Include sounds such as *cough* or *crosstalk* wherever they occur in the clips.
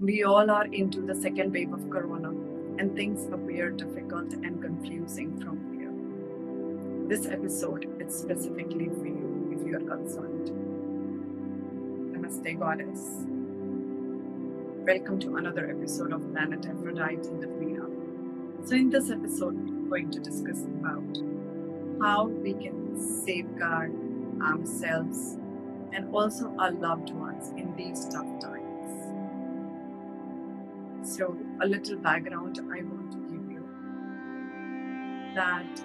We all are into the second wave of corona, and things appear difficult and confusing from here. This episode is specifically for you if you are concerned. Namaste, Goddess. Welcome to another episode of Planet Aphrodite Meena. So, in this episode, we're going to discuss about how we can safeguard ourselves and also our loved ones in these tough times. So, a little background I want to give you that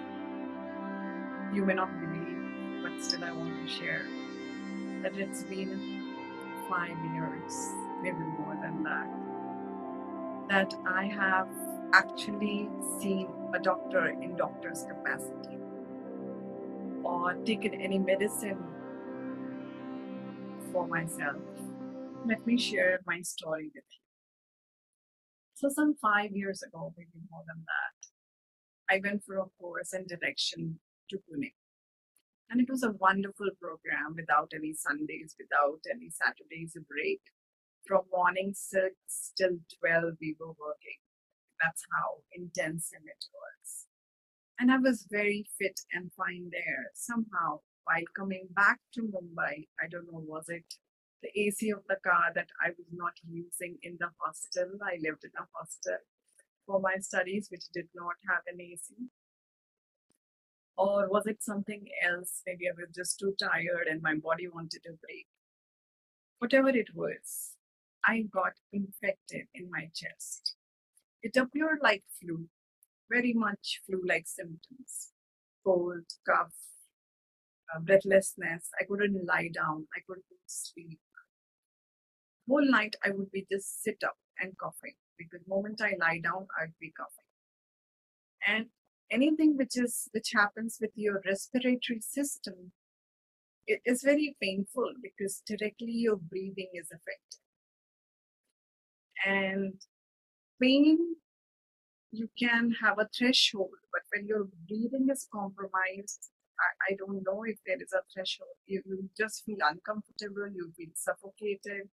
you may not believe, but still I want to share that it's been five years, maybe more than that, that I have actually seen a doctor in doctor's capacity or taken any medicine for myself. Let me share my story with you. So, some five years ago, maybe more than that, I went for a course in direction to Pune. And it was a wonderful program without any Sundays, without any Saturdays a break. From morning 6 till 12, we were working. That's how intensive it was. And I was very fit and fine there. Somehow, while coming back to Mumbai, I don't know, was it the AC of the car that I was not using in the hostel? I lived in a hostel for my studies, which did not have an AC. Or was it something else? Maybe I was just too tired and my body wanted a break. Whatever it was, I got infected in my chest. It appeared like flu, very much flu like symptoms cold, cough, uh, breathlessness. I couldn't lie down, I couldn't sleep. Whole night I would be just sit up and coughing because moment I lie down, I'd be coughing. And anything which is which happens with your respiratory system, it is very painful because directly your breathing is affected. And pain you can have a threshold, but when your breathing is compromised, I, I don't know if there is a threshold. You, you just feel uncomfortable, you feel suffocated.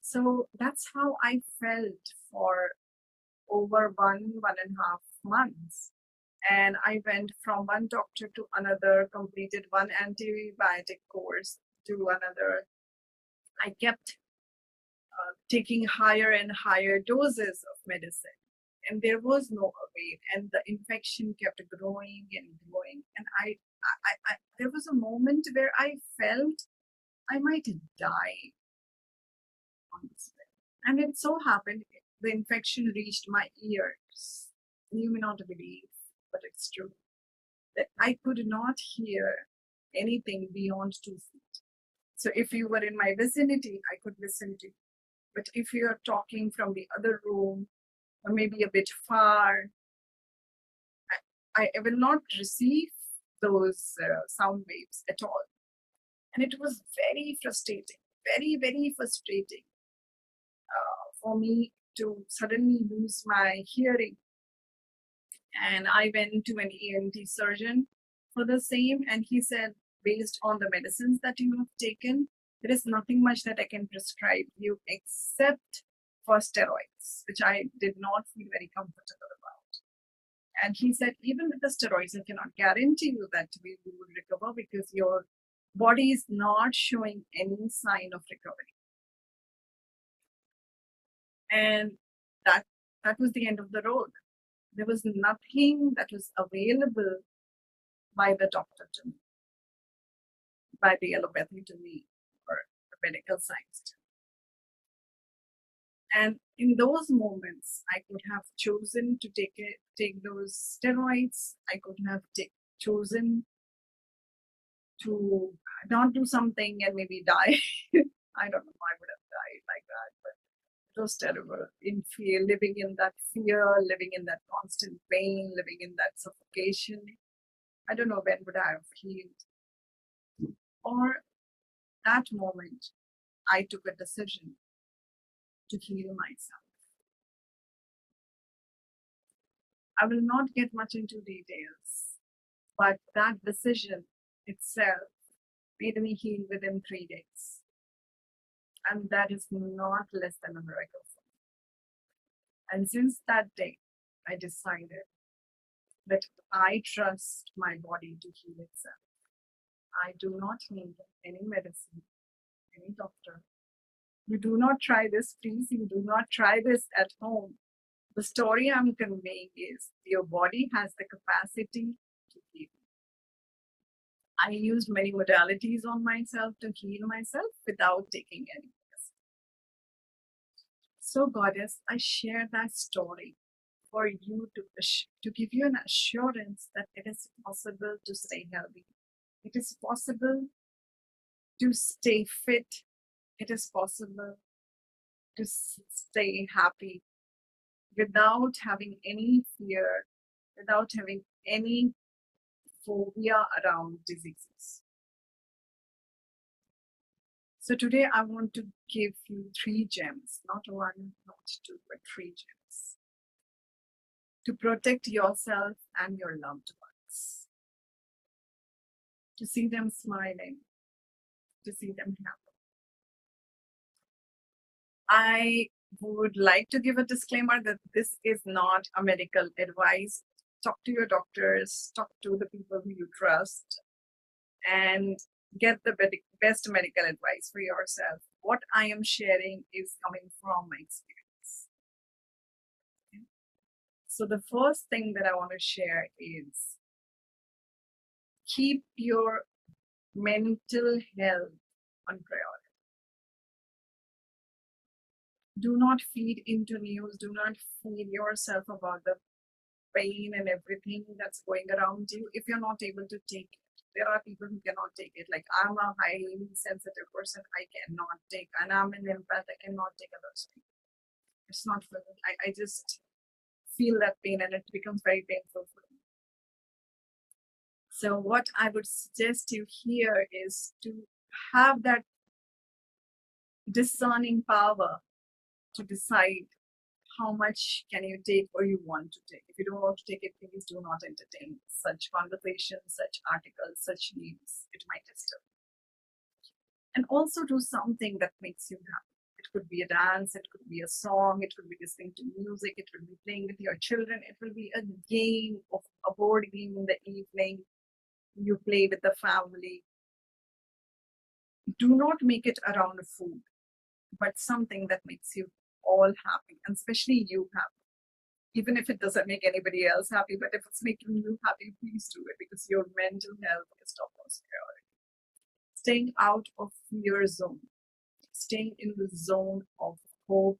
So that's how I felt for over one, one and a half months. And I went from one doctor to another, completed one antibiotic course to another. I kept uh, taking higher and higher doses of medicine and there was no away and the infection kept growing and growing and I, I, I there was a moment where i felt i might die. And it so happened the infection reached my ears. You may not believe but it's true that i could not hear anything beyond two feet. So if you were in my vicinity i could listen to you. But if you are talking from the other room or maybe a bit far. I, I will not receive those uh, sound waves at all. And it was very frustrating, very, very frustrating uh, for me to suddenly lose my hearing. And I went to an ENT surgeon for the same, and he said, based on the medicines that you have taken, there is nothing much that I can prescribe you except for steroids, which I did not feel very comfortable about. And he said, even with the steroids, I cannot guarantee you that we will recover because your body is not showing any sign of recovery. And that that was the end of the road. There was nothing that was available by the doctor to me, by the allopathy to me, or the medical science to me. And in those moments, I could have chosen to take it, take those steroids. I could have take, chosen to not do something and maybe die. *laughs* I don't know. I would have died like that, but it was terrible. In fear, living in that fear, living in that constant pain, living in that suffocation. I don't know when would I have healed. Or that moment, I took a decision to heal myself. I will not get much into details, but that decision itself made me heal within three days. And that is not less than a miracle for me. And since that day, I decided that I trust my body to heal itself. I do not need any medicine, any doctor. You do not try this, please. You do not try this at home. The story I'm conveying is your body has the capacity to heal. I used many modalities on myself to heal myself without taking any medicine. So, Goddess, I share that story for you to, to give you an assurance that it is possible to stay healthy. It is possible to stay fit. It is possible to stay happy without having any fear, without having any phobia around diseases. So today I want to give you three gems, not one, not two, but three gems to protect yourself and your loved ones. To see them smiling, to see them happy. I would like to give a disclaimer that this is not a medical advice. Talk to your doctors, talk to the people who you trust, and get the best medical advice for yourself. What I am sharing is coming from my experience. So, the first thing that I want to share is keep your mental health on priority do not feed into news do not feed yourself about the pain and everything that's going around you if you're not able to take it. There are people who cannot take it. Like i'm a highly sensitive person. I cannot take and i'm an empath i cannot take others it's not for me. I, I just feel that pain and it becomes very painful for me. So what i would suggest you here is to have that discerning power to decide how much can you take or you want to take. If you don't want to take it, please do not entertain such conversations, such articles, such news. It might disturb. And also do something that makes you happy. It could be a dance, it could be a song, it could be listening to music, it could be playing with your children, it will be a game of a board game in the evening. You play with the family. Do not make it around food, but something that makes you all happy, and especially you happy. Even if it doesn't make anybody else happy, but if it's making you happy, please do it because your mental health is topmost priority. Staying out of fear zone, staying in the zone of hope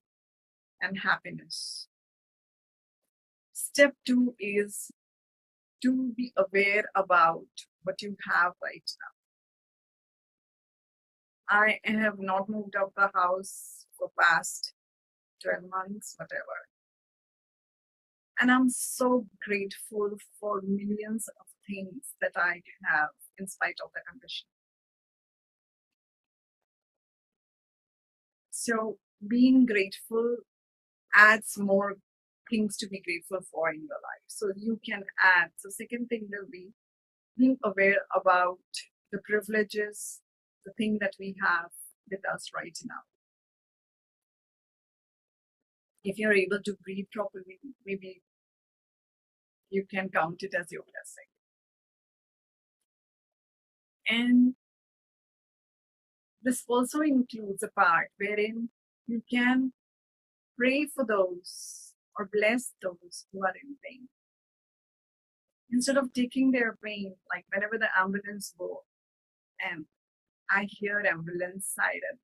and happiness. Step two is to be aware about what you have right now. I have not moved out the house for past 12 months, whatever. And I'm so grateful for millions of things that I have in spite of the condition. So being grateful adds more things to be grateful for in your life. So you can add. So second thing will be being aware about the privileges, the thing that we have with us right now if you're able to breathe properly, maybe you can count it as your blessing. And this also includes a part wherein you can pray for those or bless those who are in pain. Instead of taking their pain, like whenever the ambulance goes, and I hear ambulance siren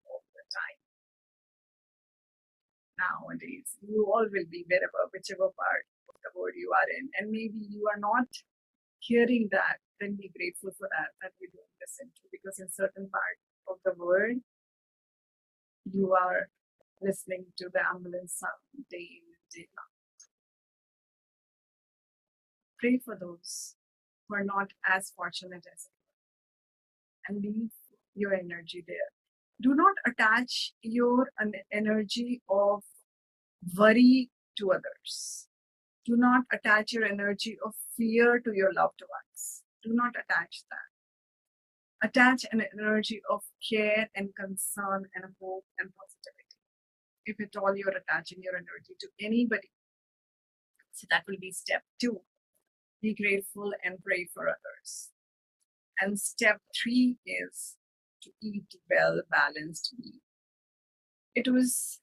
nowadays. You all will be wherever, whichever part of the world you are in. And maybe you are not hearing that, then be grateful for that, that you don't listen to. Because in certain part of the world, you are listening to the ambulance sound day in and day out. Pray for those who are not as fortunate as you and leave your energy there do not attach your energy of worry to others. Do not attach your energy of fear to your loved ones. Do not attach that. attach an energy of care and concern and hope and positivity. If at all you're attaching your energy to anybody, so that will be step two. Be grateful and pray for others. And step three is to eat well balanced meal. It was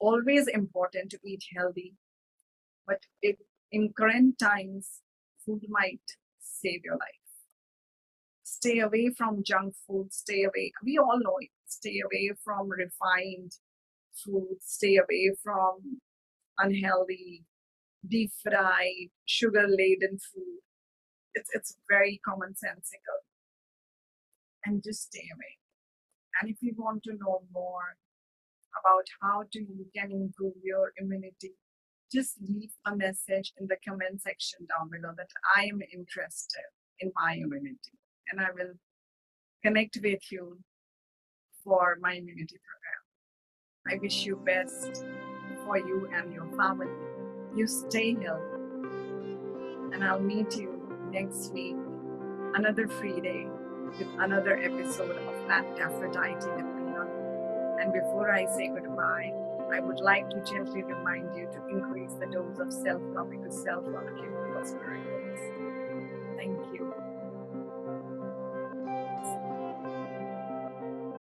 always important to eat healthy, but it, in current times, food might save your life. Stay away from junk food, stay away. We all know it. Stay away from refined food, stay away from unhealthy, deep fried, sugar laden food. It's, it's very commonsensical. And just stay away. And if you want to know more about how to you can improve your immunity, just leave a message in the comment section down below that I am interested in my immunity and I will connect with you for my immunity program. I wish you best for you and your family. You stay healthy. And I'll meet you next week, another free day with another episode of Planet Aphrodite. And before I say goodbye, I would like to gently remind you to increase the dose of self-love because self-love gives us miracles. Thank you.